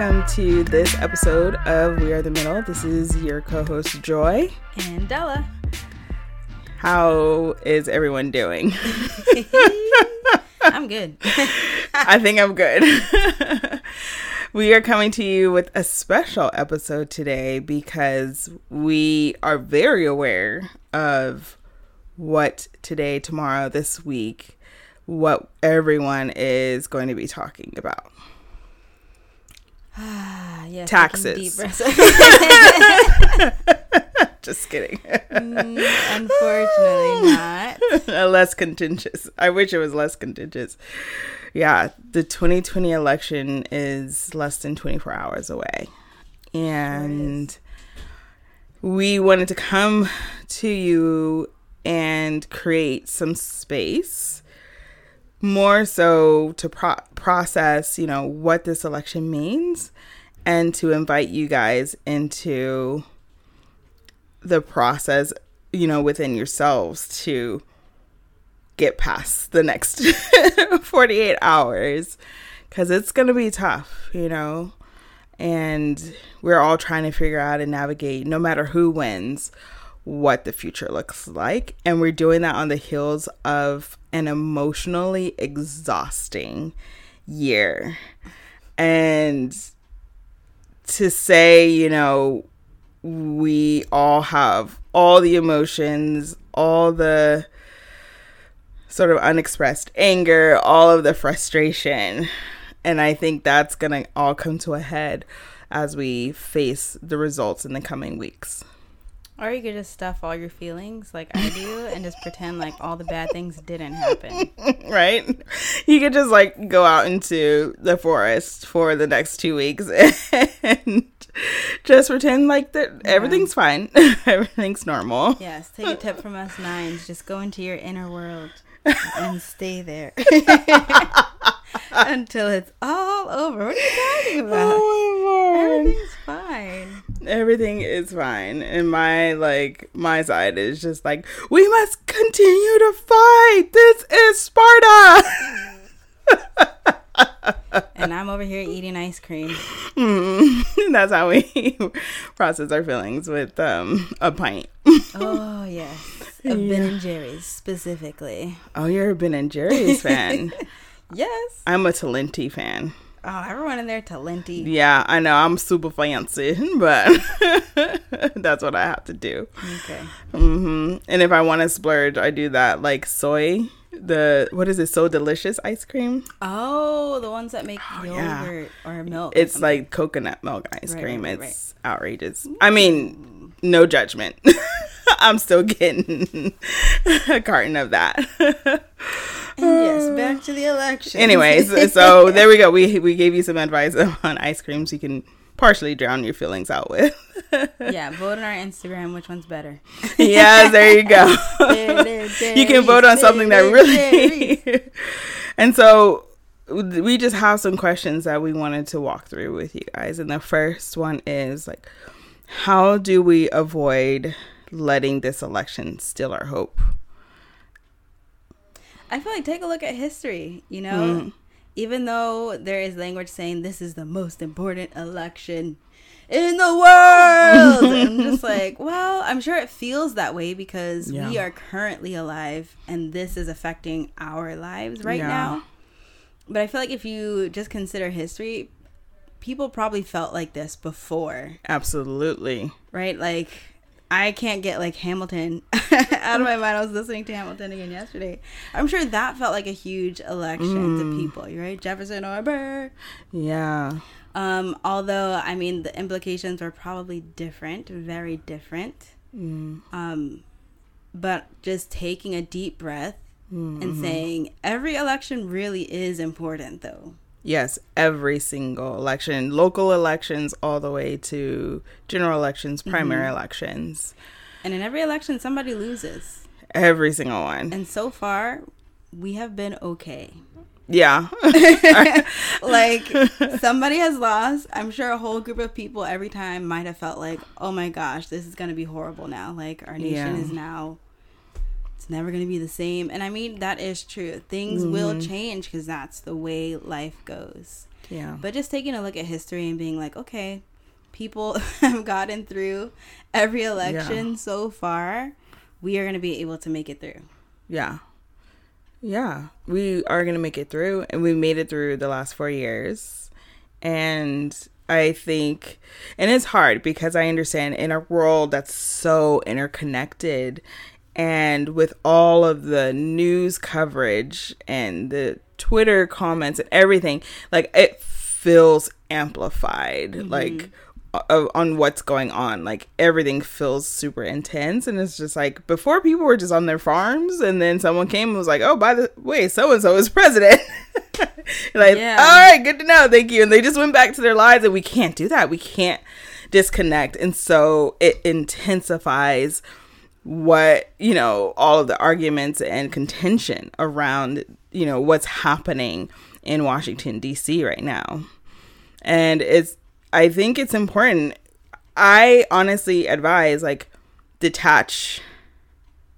Welcome to this episode of We Are the Middle. This is your co host, Joy. And Della. How is everyone doing? I'm good. I think I'm good. we are coming to you with a special episode today because we are very aware of what today, tomorrow, this week, what everyone is going to be talking about. yes, Taxes. Just kidding. Mm, Unfortunately, not. less contentious. I wish it was less contentious. Yeah, the 2020 election is less than 24 hours away. And we wanted to come to you and create some space more so to pro- process, you know, what this election means and to invite you guys into the process, you know, within yourselves to get past the next 48 hours cuz it's going to be tough, you know. And we're all trying to figure out and navigate no matter who wins what the future looks like. And we're doing that on the heels of an emotionally exhausting year. And to say, you know, we all have all the emotions, all the sort of unexpressed anger, all of the frustration. And I think that's going to all come to a head as we face the results in the coming weeks. Or you could just stuff all your feelings like I do and just pretend like all the bad things didn't happen. right? You could just like go out into the forest for the next two weeks and just pretend like that everything's fine, everything's normal. Yes, take a tip from us nines. Just go into your inner world and stay there until it's all over. What are you talking about? Oh my lord. Everything's fine. Everything is fine. And my like my side is just like, we must continue to fight. This is Sparta. And I'm over here eating ice cream. Mm. That's how we process our feelings with um a pint. Oh yes, of Ben and Jerry's specifically. Oh, you're a Ben and Jerry's fan. Yes. I'm a Talenti fan. Oh, everyone in there Talenti. Yeah, I know I'm super fancy, but that's what I have to do. Okay. hmm And if I want to splurge, I do that like soy, the what is it? So delicious ice cream. Oh, the ones that make yeah. yogurt or milk. It's something. like coconut milk ice Right, cream. right, right, it's outrageous. I mean, no judgment. I'm still getting a carton of that. Yes, uh, back to the election. Anyways, so there we go. We we gave you some advice on ice creams you can partially drown your feelings out with. yeah, vote on our Instagram. Which one's better? yes, there you go. There, there, you can vote on something that really. And so we just have some questions that we wanted to walk through with you guys. And the first one is like, how do we avoid letting this election steal our hope? I feel like take a look at history. You know, Mm. even though there is language saying this is the most important election in the world, I'm just like, well, I'm sure it feels that way because we are currently alive and this is affecting our lives right Yeah. now. But I feel like if you just consider history, people probably felt like this before, Absolutely. right? Like I can't get like Hamilton out of my mind. I was listening to Hamilton again yesterday. I'm sure that felt like a huge election to people, right? Jefferson or Burr. Yeah. Um, although I mean the implications were probably different, very different. Um, but just taking a deep breath and saying every election really is important, though. Yes, every single election, local elections, all the way to general elections, mm-hmm. primary elections, And in every election, somebody loses. every single one. And so far, we have been okay. Yeah. like somebody has lost. I'm sure a whole group of people every time might have felt like, oh my gosh, this is gonna be horrible now. Like our nation Yeah. is now it's never gonna be the same. And I mean that is true. Things will mm-hmm. change because that's the way life goes. Yeah. But just taking a look at history and being like, okay, people have gotten through every election Yeah. so far. We are going to be able to make it through. Yeah. Yeah. We are going to make it through, and we made it through the last four years. And I think, and it's hard because I understand in a world that's so interconnected and with all of the news coverage and the Twitter comments and everything, like it feels amplified. Mm-hmm. Like, on what's going on. Like everything feels super intense, and it's just like before people were just on their farms, and then someone came and was like, "Oh, by the way, so and so is president." like, Yeah. all right, good to know, thank you. And they just went back to their lives, and we can't do that. We can't disconnect, and so it intensifies what you know all of the arguments and contention around you know what's happening in Washington D.C. right now. And it's i think it's important. I honestly advise like detach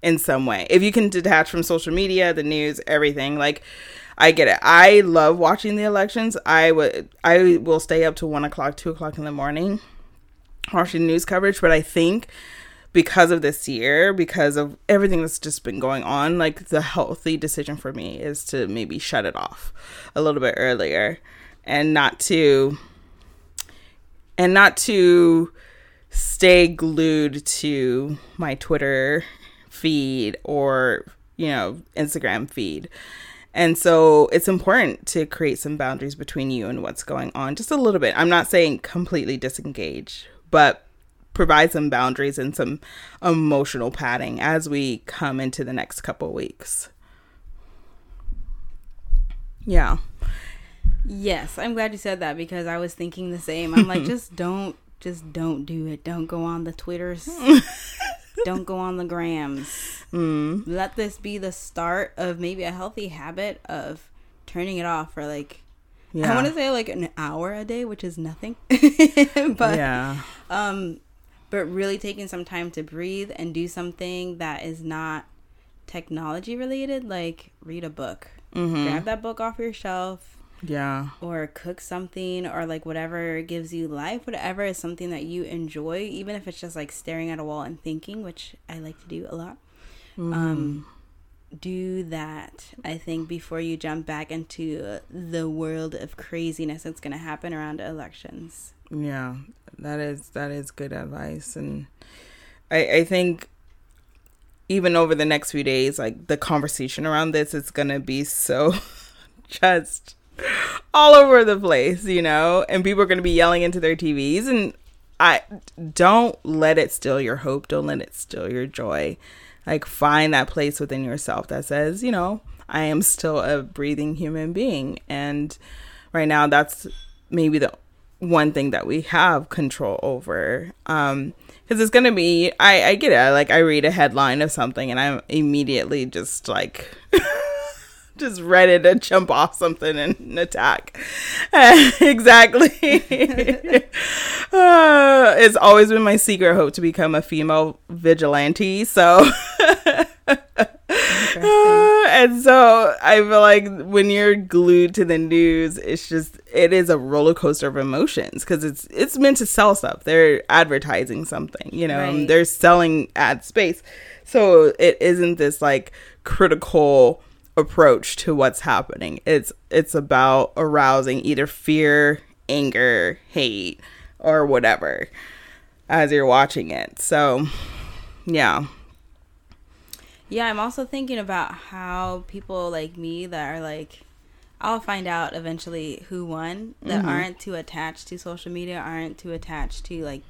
in some way. If you can detach from social media the news everything like i get it. I love watching the elections. I would i will stay up to one o'clock two o'clock in the morning watching news coverage. But i think because of this year because of everything that's just been going on like the healthy decision for me is to maybe shut it off a little bit earlier and not to and not to stay glued to my twitter feed or you know instagram feed. And so it's important to create some boundaries between you and what's going on just a little bit. I'm not saying completely disengage but provide some boundaries and some emotional padding as we come into the next couple weeks. Yeah. Yes, I'm glad you said that because I was thinking the same. I'm like, just don't, just don't do it. Don't go on the Twitters. don't go on the grams. Mm. Let this be the start of maybe a healthy habit of turning it off for like Yeah. I want to say like an hour a day, which is nothing. but yeah. um but really taking some time to breathe and do something that is not technology related, like read a book. Mhm. Grab that book off your shelf Yeah. or cook something or like whatever gives you life, whatever is something that you enjoy, even if it's just like staring at a wall and thinking, which I like to do a lot. Um do that I think before you jump back into the world of craziness that's going to happen around elections. Yeah. That is that is good advice and I I think even over the next few days like the conversation around this is going to be so just all over the place, you know, and people are going to be yelling into their TVs and I don't let it steal your hope, don't let it steal your joy. Like find that place within yourself that says, you know, I am still a breathing human being. And right now that's maybe the one thing that we have control over. Um because it's gonna be i i get it. Like i read a headline of something and i'm immediately just like just ready to jump off something and attack. Exactly. Uh, it's always been my secret hope to become a female vigilante so and so I feel like when you're glued to the news, it's just it is a roller coaster of emotions because it's it's meant to sell stuff. They're advertising something, you know, Right. they're selling ad space. So it isn't this like critical approach to what's happening. It's it's about arousing either fear, anger, hate, or whatever as you're watching it. So yeah. Yeah, I'm also thinking about how people like me that are like, I'll find out eventually who won that Mhm. aren't too attached to social media, aren't too attached to like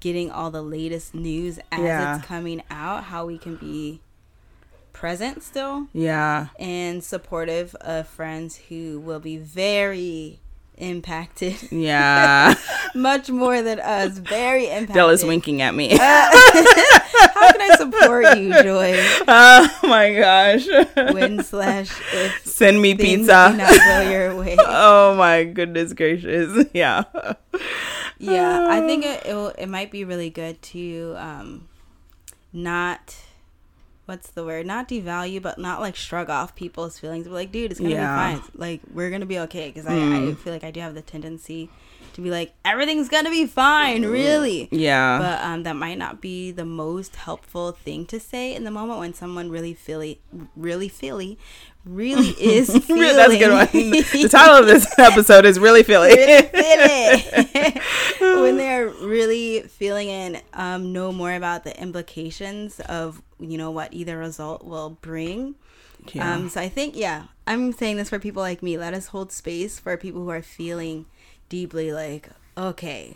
getting all the latest news as Yeah. it's coming out, how we can be present still Yeah. and supportive of friends who will be very impacted, Yeah. much more than us, very impacted. Della's winking at me. How can I support you, Joy? oh my gosh. When slash if Send me pizza. do not go your way. oh my goodness gracious. Yeah. Yeah, I think it it, will, it might be really good to um not what's the word? Not devalue, but not like shrug off people's feelings. But like, dude, it's gonna Yeah. be fine. Like, we're gonna be okay. Because I, Mm. I feel like I do have the tendency to be like, everything's gonna be fine, really. Yeah. But um, that might not be the most helpful thing to say in the moment when someone really feely, really feely, really is feeling. That's a good one. the title of this episode is really Philly. really feel when they're really feeling and um, know more about the implications of you know what either result will bring. Yeah. Um, so I think yeah, I'm saying this for people like me. Let us hold space for people who are feeling deeply like okay.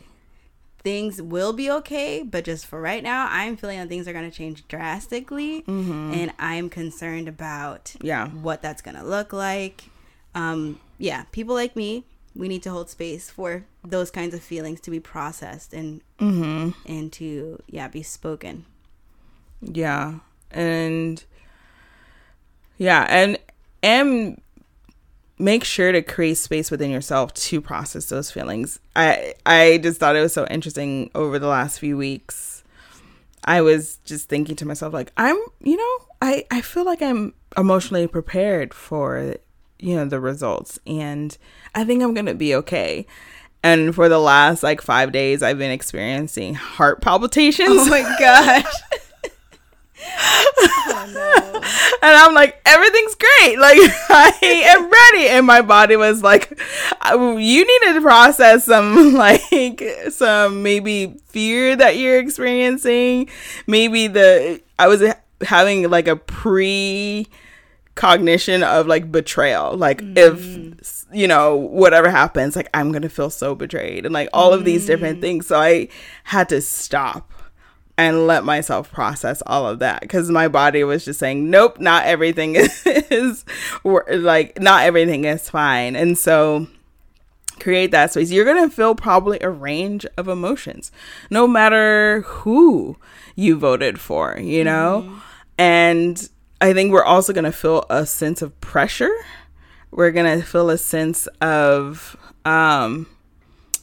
Things will be okay, but just for right now, I'm feeling that things are going to change drastically, and I'm concerned about yeah. what that's gonna look like. Um, yeah, people like me, we need to hold space for those kinds of feelings to be processed and Mm-hmm. and to yeah be spoken. Yeah. And yeah, and and make sure to create space within yourself to process those feelings. I I just thought it was so interesting over the last few weeks. I was just thinking to myself like I'm, you know, I I feel like I'm emotionally prepared for you know the results and I think I'm going to be okay. And for the last like 5 days I've been experiencing heart palpitations. Oh my gosh. Oh no. and I'm like, everything's great. Like, I am ready. And my body was like, "Uh, you need to process some, like, some maybe fear that you're experiencing. Maybe the, I was having like a pre cognition of like betrayal. Like, if, you know, whatever happens, like, I'm going to feel so betrayed and like all of these different things. So I had to stop and let myself process all of that. Because my body was just saying nope not everything is like not everything is fine. And so create that space. You're gonna feel probably a range of emotions no matter who you voted for you know? And i think we're also gonna feel a sense of pressure. We're gonna feel a sense of um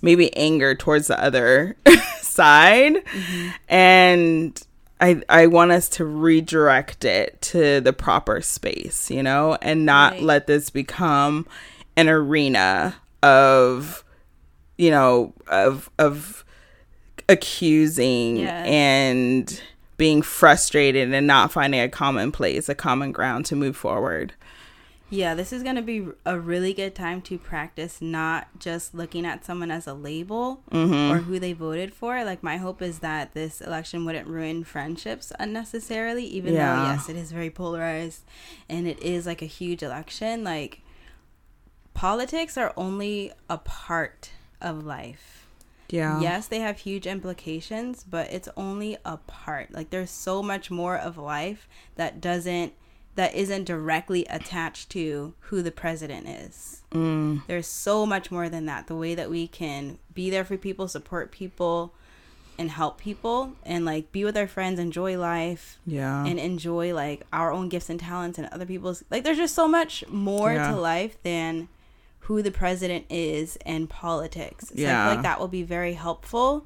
maybe anger towards the other side mm-hmm. and I I want us to redirect it to the proper space, you know, and not Right. let this become an arena of you know of of accusing Yes. and being frustrated and not finding a common place, a common ground to move forward. Yeah, this is going to be a really good time to practice not just looking at someone as a label mm-hmm. or who they voted for. Like, my hope is that this election wouldn't ruin friendships unnecessarily, even Yeah. though, yes, it is very polarized and it is like a huge election. Like, politics are only a part of life. Yeah. Yes, they have huge implications, but it's only a part. Like there's so much more of life that doesn't that isn't directly attached to who the president is. Mm, There's so much more than that. The way that we can be there for people, support people, and help people, and like be with our friends, enjoy life, yeah. and enjoy like our own gifts and talents and other people's. Like there's just so much more Yeah. to life than who the president is and politics. So I Yeah. feel like that will be very helpful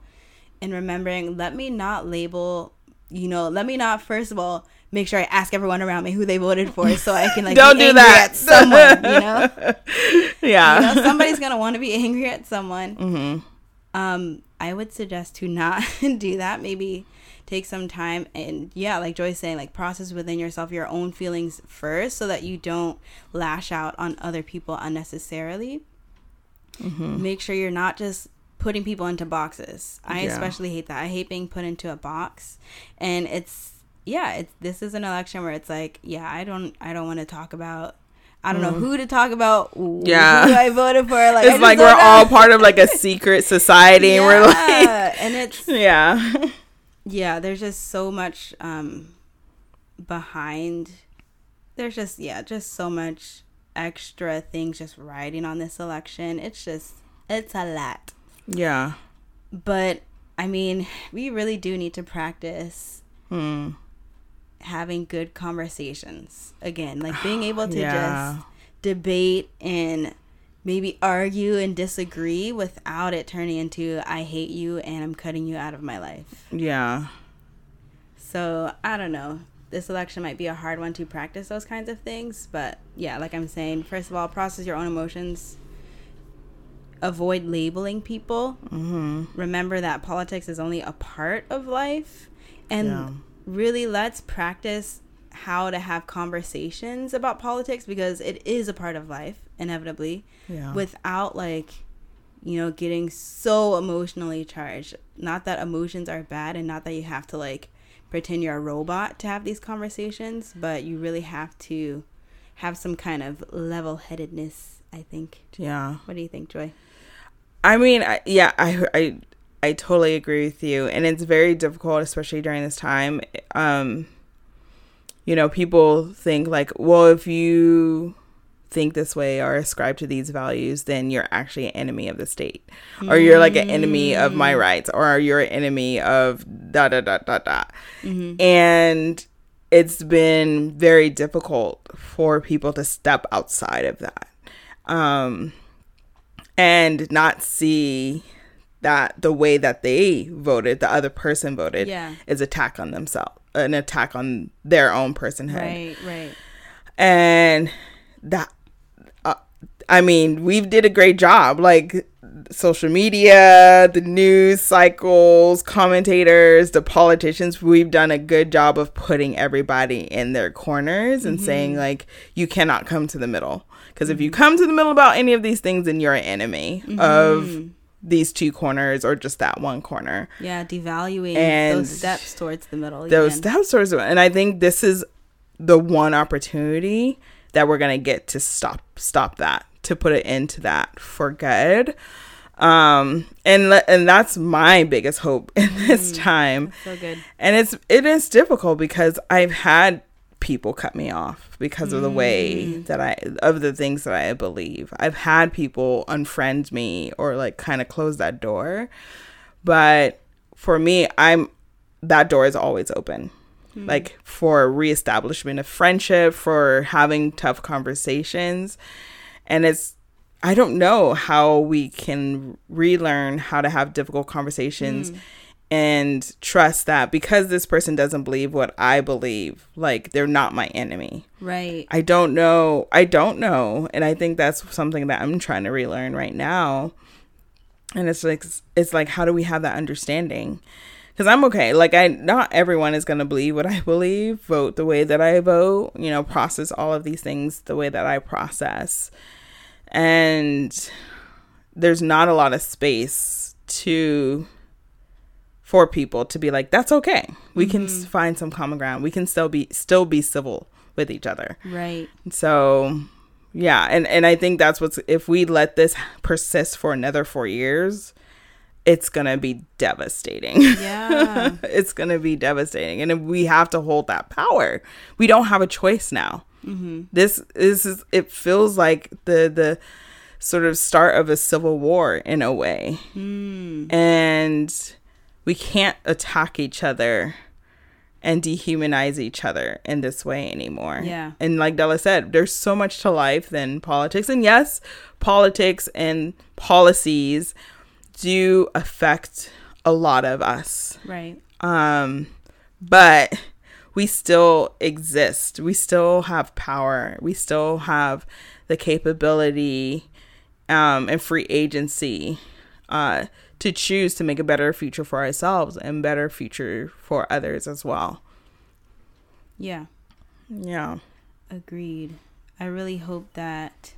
in remembering. Let me not label. You know, let me not first of all make sure I ask everyone around me who they voted for, so I can like Don't be do angry that. at someone. You know, yeah. you know, somebody's gonna want to be angry at someone. hmm Um, I would suggest to not do that. Maybe take some time and yeah, like Joy's saying, like process within yourself your own feelings first, so that you don't lash out on other people unnecessarily. Make sure you're not just putting people into boxes. I Yeah. especially hate that. I hate being put into a box, and it's yeah, it's this is an election where it's like yeah, I don't I don't want to talk about. I don't know who to talk about. Yeah. who I voted for. Like It's like we're all part of like a secret society and we're like Yeah, and it's yeah. yeah there's just so much um behind there's just yeah just so much extra things just riding on this election it's just it's a lot Yeah. but i mean we really do need to practice Hmm. Having good conversations again like being able to Yeah. just debate and maybe argue and disagree without it turning into i hate you and i'm cutting you out of my life Yeah. So I don't know. this election might be a hard one to practice those kinds of things. But yeah, like I'm saying, first of all, process your own emotions. Avoid labeling people. Mm-hmm. Remember that politics is only a part of life. And Yeah. Really, let's practice how to have conversations about politics because it is a part of life, inevitably, Yeah. without like, you know, getting so emotionally charged. Not that emotions are bad and not that you have to like pretend you're a robot to have these conversations, but you really have to have some kind of level headedness, I think. yeah. What do you think, Joy? I mean, I, yeah, I, I, I totally agree with you, and it's very difficult, especially during this time. Um, you know, people think like, well, if you think this way or ascribe to these values, then you're actually an enemy of the state, or you're like an enemy of my rights, or you're an enemy of da da da da da, and it's been very difficult for people to step outside of that. Um, and not see that the way that they voted, the other person voted, Yeah. is attack on themselves, an attack on their own personhood, Right, right. and that. Uh, I mean, we did a great job, like social media, the news cycles, commentators, the politicians. We've done a good job of putting everybody in their corners and saying mm-hmm. like, you cannot come to the middle. Because if you mm-hmm. come to the middle about any of these things, then you're an enemy of mm-hmm. These two corners or just that one corner. Yeah, devaluing And those steps towards the middle. Those again. steps towards, and I think this is the one opportunity that we're gonna get to stop stop that to put it into that for good. Um, and le- and that's my biggest hope in this time. so good. And it's it is difficult because I've had people cut me off because of the way mm. that I of the things that I believe. I've had people unfriend me or like kind of close that door. But for me, I'm that door is always open. Hmm. Like for reestablishment of friendship, for having tough conversations. And it's I don't know how we can relearn how to have difficult conversations hmm. And trust that because this person doesn't believe what I believe, like they're not my enemy. Right. I don't know. I don't know. And I think that's something that I'm trying to relearn right now. And it's like it's like how do we have that understanding? Cuz I'm okay. Like I not everyone is going to believe what I believe, vote the way that I vote, you know, process all of these things the way that I process. And there's not a lot of space to for people to be like that's okay. We can mm-hmm. find some common ground. We can still be still be civil with each other. Right. So, yeah, and and I think that's what's if we let this persist for another 4 years, it's going to be devastating. Yeah. it's going to be devastating and we have to hold that power. We don't have a choice now. Mm-hmm. This this is it feels like the the sort of start of a civil war in a way. Mm. And we can't attack each other and dehumanize each other in this way anymore. Yeah. And like Della said, there's so much to life than politics. And yes, politics and policies do affect a lot of us. right. Um, but we still exist. We still have power. We still have the capability um, and free agency uh, to choose to make a better future for ourselves and better future for others as well. Yeah. Yeah. Agreed. I really hope that.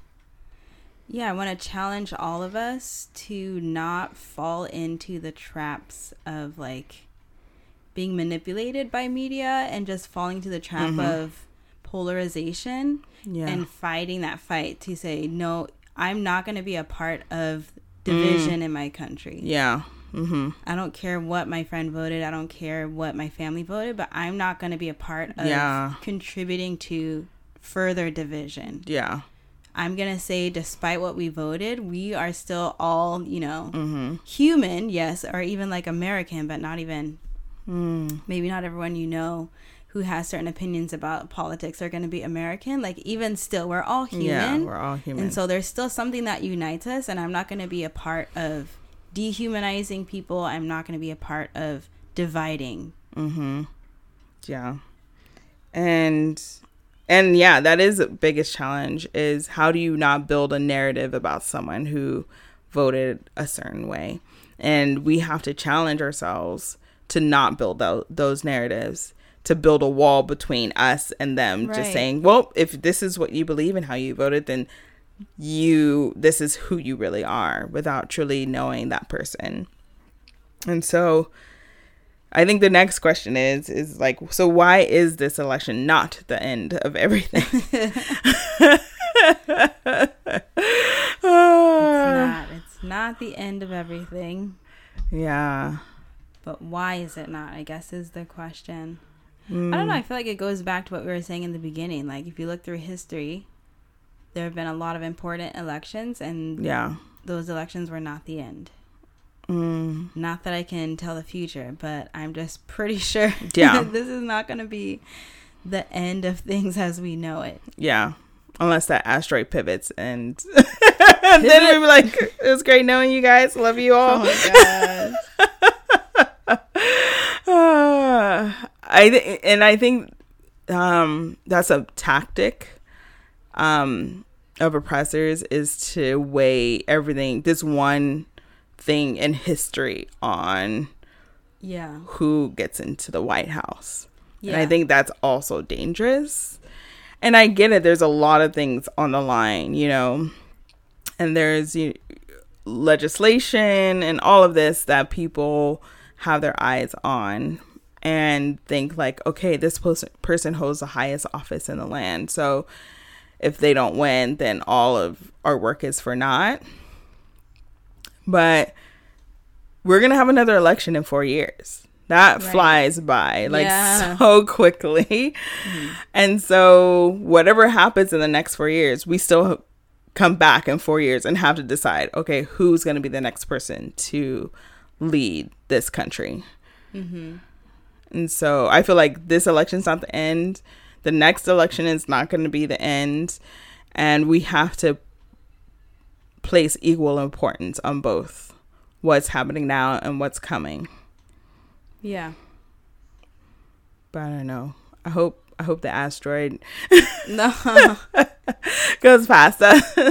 Yeah, I want to challenge all of us to not fall into the traps of like being manipulated by media and just falling to the trap of polarization Yeah. and fighting that fight to say, no, I'm not going to be a part of division in my country. yeah. Mm-hmm. I don't care what my friend voted. I don't care what my family voted, but I'm not going to be a part of Yeah. contributing to further division. Yeah. I'm going to say, despite what we voted, we are still all, you know, Mm-hmm. human, yes, or even like American, but not even, Mm. maybe not everyone you know who has certain opinions about politics are going to be American. Like, even still, we're all human. Yeah. We're all human. And so there's still something that unites us, and I'm not going to be a part of dehumanizing people. I'm not going to be a part of dividing. Mm-hmm. Yeah. and and yeah that is the biggest challenge is how do you not build a narrative about someone who voted a certain way and we have to challenge ourselves to not build th- those narratives to build a wall between us and them right. just saying well if this is what you believe and how you voted then you this is who you really are without truly knowing that person and so I think the next question is is like so why is this election not the end of everything? it's not. It's not the end of everything. Yeah. But why is it not? I guess is the question. Mm. I don't know. I feel like it goes back to what we were saying in the beginning. Like if you look through history, there have been a lot of important elections and yeah, those elections were not the end. Mm. Not that I can tell the future, but I'm just pretty sure yeah. this is not going to be the end of things as we know it. Yeah. Unless that asteroid pivots and, and then we'll be like, it was great knowing you guys. Love you all. Oh my gosh. uh, I th- and I think um, that's a tactic um, of oppressors is to weigh everything, this one thing in history on yeah who gets into the White House. Yeah. And I think that's also dangerous. And I get it. There's a lot of things on the line, you know, and there's you legislation and all of this that people have their eyes on and think like, okay, this person holds the highest office in the land. So if they don't win, then all of our work is for naught. But we're going to have another election in four years. That right. flies by like yeah. so quickly. Mm-hmm. And so, whatever happens in the next four years, we still come back in four years and have to decide okay, who's going to be the next person to lead this country. Mm-hmm. And so, I feel like this election's not the end. The next election is not going to be the end. And we have to place equal importance on both what's happening now and what's coming. Yeah. But I don't know. I hope I hope the asteroid no goes past us. Wait,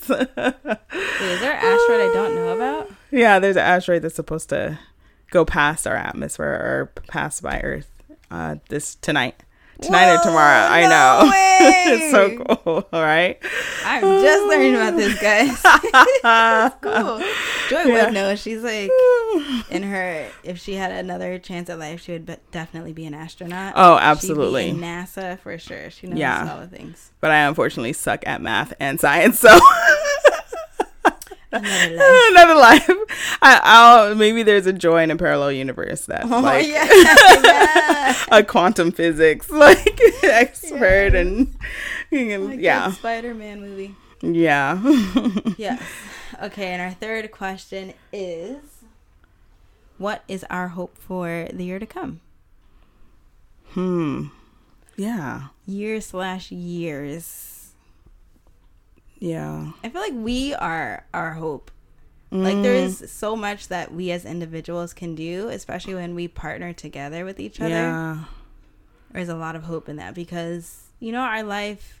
is there an asteroid I don't know about? Yeah, there's an asteroid that's supposed to go past our atmosphere or pass by Earth uh, this tonight tonight Whoa, or tomorrow. I know. it's so cool. All right. I'm just learning about this, guys. cool. Joy yeah. would know. She's like in her. If she had another chance at life, she would be- definitely be an astronaut. Oh, absolutely. NASA for sure. She knows yeah. all the things. But I unfortunately suck at math and science, so. Another life. Another life. I, will maybe there's a joy in a parallel universe that oh, like yeah, yeah. a quantum physics like expert yeah. and, and like yeah Spider-Man movie. Yeah. yes. Okay, and our third question is, what is our hope for the year to come? Hmm. Yeah. Year slash years yeah. I feel like we are our hope. Mm. Like there's so much that we as individuals can do, especially when we partner together with each other. Yeah. There's a lot of hope in that because you know our life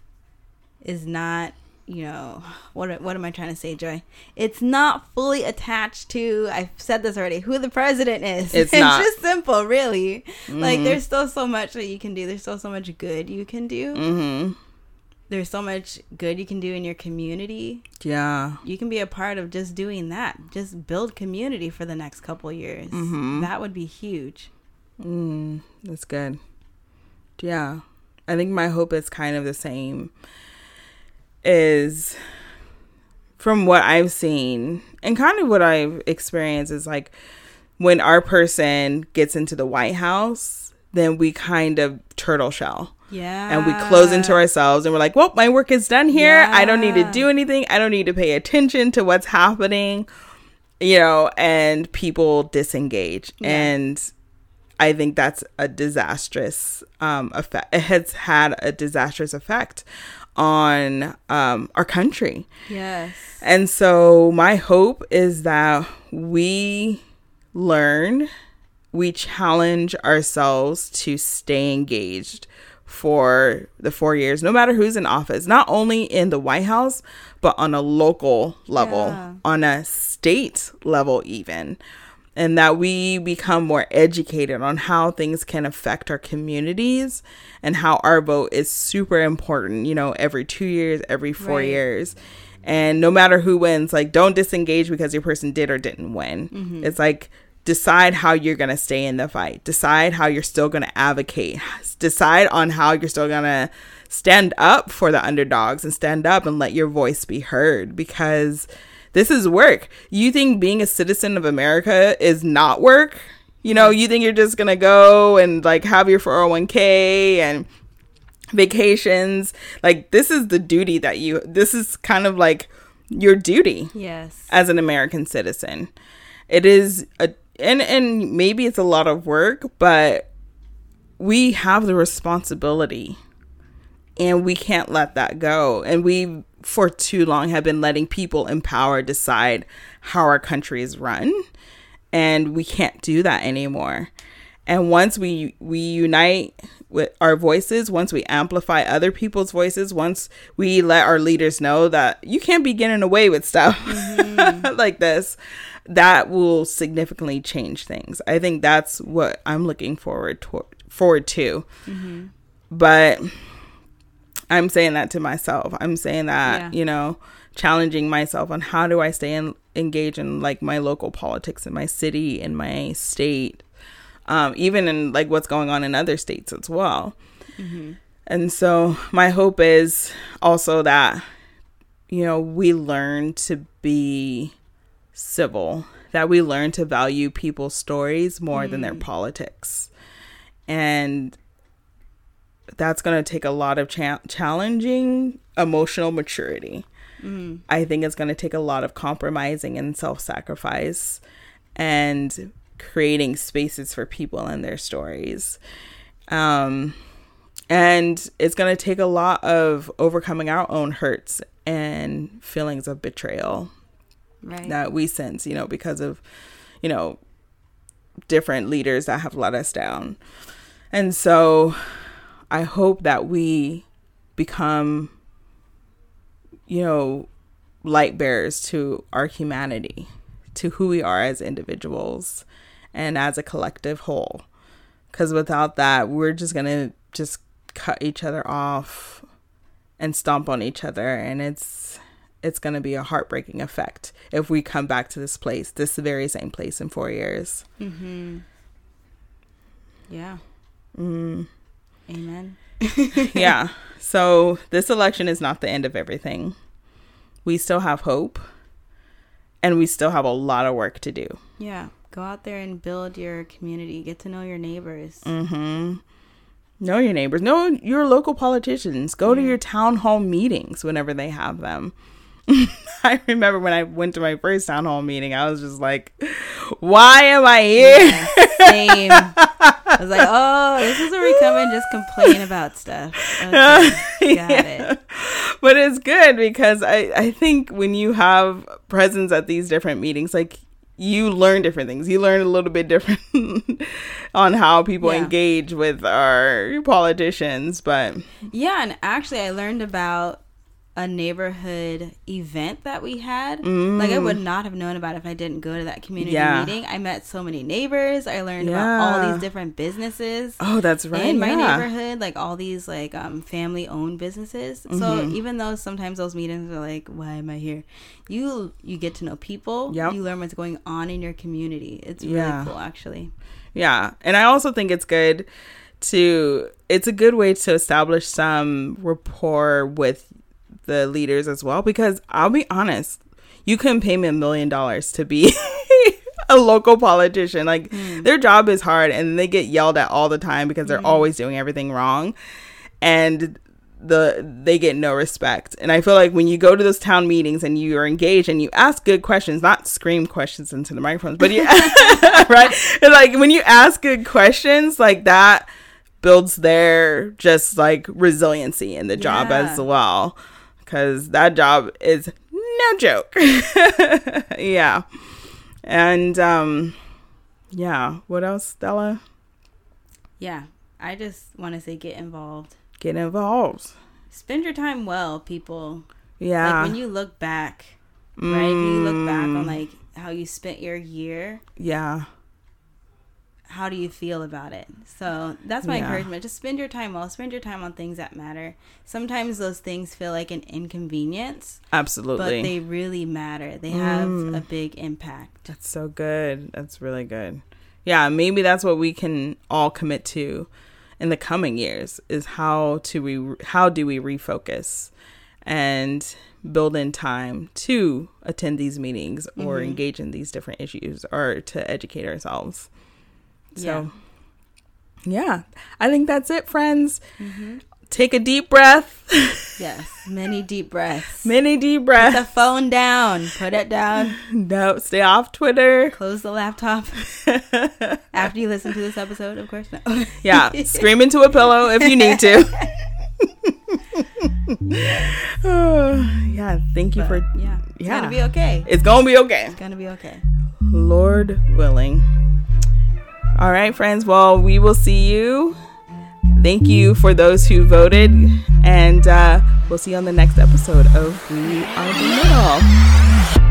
is not you know what what am I trying to say, Joy? It's not fully attached to. I've said this already. Who the president is? It's, it's just simple, really. Mm-hmm. Like there's still so much that you can do. There's still so much good you can do. Mm-hmm there's so much good you can do in your community. Yeah. You can be a part of just doing that. Just build community for the next couple years. Mm-hmm. That would be huge. Mm, that's good. Yeah. I think my hope is kind of the same. Is from what I've seen and kind of what I've experienced is like when our person gets into the White House, then we kind of turtle shell yeah. And we close into ourselves and we're like, well, my work is done here. Yeah. I don't need to do anything. I don't need to pay attention to what's happening, you know, and people disengage. Yeah. And I think that's a disastrous um, effect. It has had a disastrous effect on um, our country. Yes. And so my hope is that we learn, we challenge ourselves to stay engaged for the four years, no matter who's in office, not only in the White House, but on a local level, Yeah. on a state level, even. And that we become more educated on how things can affect our communities and how our vote is super important, you know, every two years, every four Right. years. And no matter who wins, like, don't disengage because your person did or didn't win. Mm-hmm. It's like, decide how you're going to stay in the fight. Decide how you're still going to advocate. Decide on how you're still going to stand up for the underdogs and stand up and let your voice be heard because this is work. You think being a citizen of america is not work? You know you think you're just going to go and like have your 401k and vacations? Like this is the duty that you this is kind of like your duty Yes. as an American citizen. It is a and and maybe it's a lot of work, but we have the responsibility and we can't let that go. And we for too long have been letting people in power decide how our country is run and we can't do that anymore. And once we we unite with our voices, once we amplify other people's voices, once we let our leaders know that you can't be getting away with stuff mm-hmm. like this, that will significantly change things. I think that's what I'm looking forward to forward to. But I'm saying that to myself. I'm saying that, Yeah. you know, challenging myself on how do I stay in, engaged in like my local politics in my city, in my state, um, even in like what's going on in other states as well. And so my hope is also that, you know, we learn to be civil, that we learn to value people's stories more than their politics. And that's going to take a lot of cha- challenging emotional maturity. I think it's going to take a lot of compromising and self sacrifice and creating spaces for people and their stories. Um, and it's going to take a lot of overcoming our own hurts and feelings of betrayal Right. that we sense, you know, because of, you know, different leaders that have let us down. And so I hope that we become, you know, light bearers to our humanity, to who we are as individuals and as a collective whole. Because without that, we're just going to just cut each other off and stomp on each other. And it's, it's going to be a heartbreaking effect if we come back to this place, this very same place in four years. Mm-hmm. Yeah. Mm. Amen. yeah. So this election is not the end of everything. We still have hope and we still have a lot of work to do. Yeah. Go out there and build your community. Get to know your neighbors. Mm-hmm. Know your neighbors. Know your local politicians. Go to your town hall meetings whenever they have them. I remember when I went to my first town hall meeting, I was just like, why am I here? Yeah, same. I was like, oh, this is where we come and just complain about stuff. Okay, got it. but it's good because I, I think when you have presence at these different meetings, like you learn different things. You learn a little bit different on how people Yeah. engage with our politicians. But Yeah, and actually, I learned about a neighborhood event that we had. Mm. Like, I would not have known about if I didn't go to that community Yeah. meeting. I met so many neighbors. I learned about all these different businesses. oh, that's right. in my yeah. neighborhood, like all these like um family owned businesses. So Mm-hmm. even though sometimes those meetings are like, why am I here? You you get to know people. Yep. You learn what's going on in your community. It's really Yeah. cool actually. Yeah. And I also think it's good to it's a good way to establish some rapport with the leaders as well because I'll be honest, you couldn't pay me a million dollars to be a local politician. Like mm. their job is hard and they get yelled at all the time because they're mm-hmm. always doing everything wrong. And the they get no respect. And I feel like when you go to those town meetings and you are engaged and you ask good questions, not scream questions into the microphones, but you right? And like when you ask good questions like that builds their just like resiliency in the job Yeah. as well. Cause that job is no joke. yeah. And um yeah, what else, Stella? Yeah. I just want to say get involved. get involved. Spend your time well, people. Yeah. Like when you look back, right? When you look back on like how you spent your year, yeah. How do you feel about it? So that's my Yeah. encouragement. Just spend your time well. Spend your time on things that matter. Sometimes those things feel like an inconvenience, Absolutely. but they really matter. They have Mm. a big impact. That's so good. That's really good. Yeah, maybe that's what we can all commit to in the coming years is how to we how do we refocus and build in time to attend these meetings or Mhm. engage in these different issues or to educate ourselves. So yeah, I think that's it, friends. hmm Take a deep breath. Yes. Many deep breaths. Many deep breaths. Put the phone down. Put it down. No, stay off Twitter. Close the laptop after you listen to this episode, of course. No. Yeah, scream into a pillow if you need to. yeah, thank you But, for. yeah. It's yeah. gonna be okay. It's gonna be okay, It's gonna be okay. Lord willing. All right, friends. Well, we will see you. Thank you for those who voted, and uh, we'll see you on the next episode of We Are the Middle.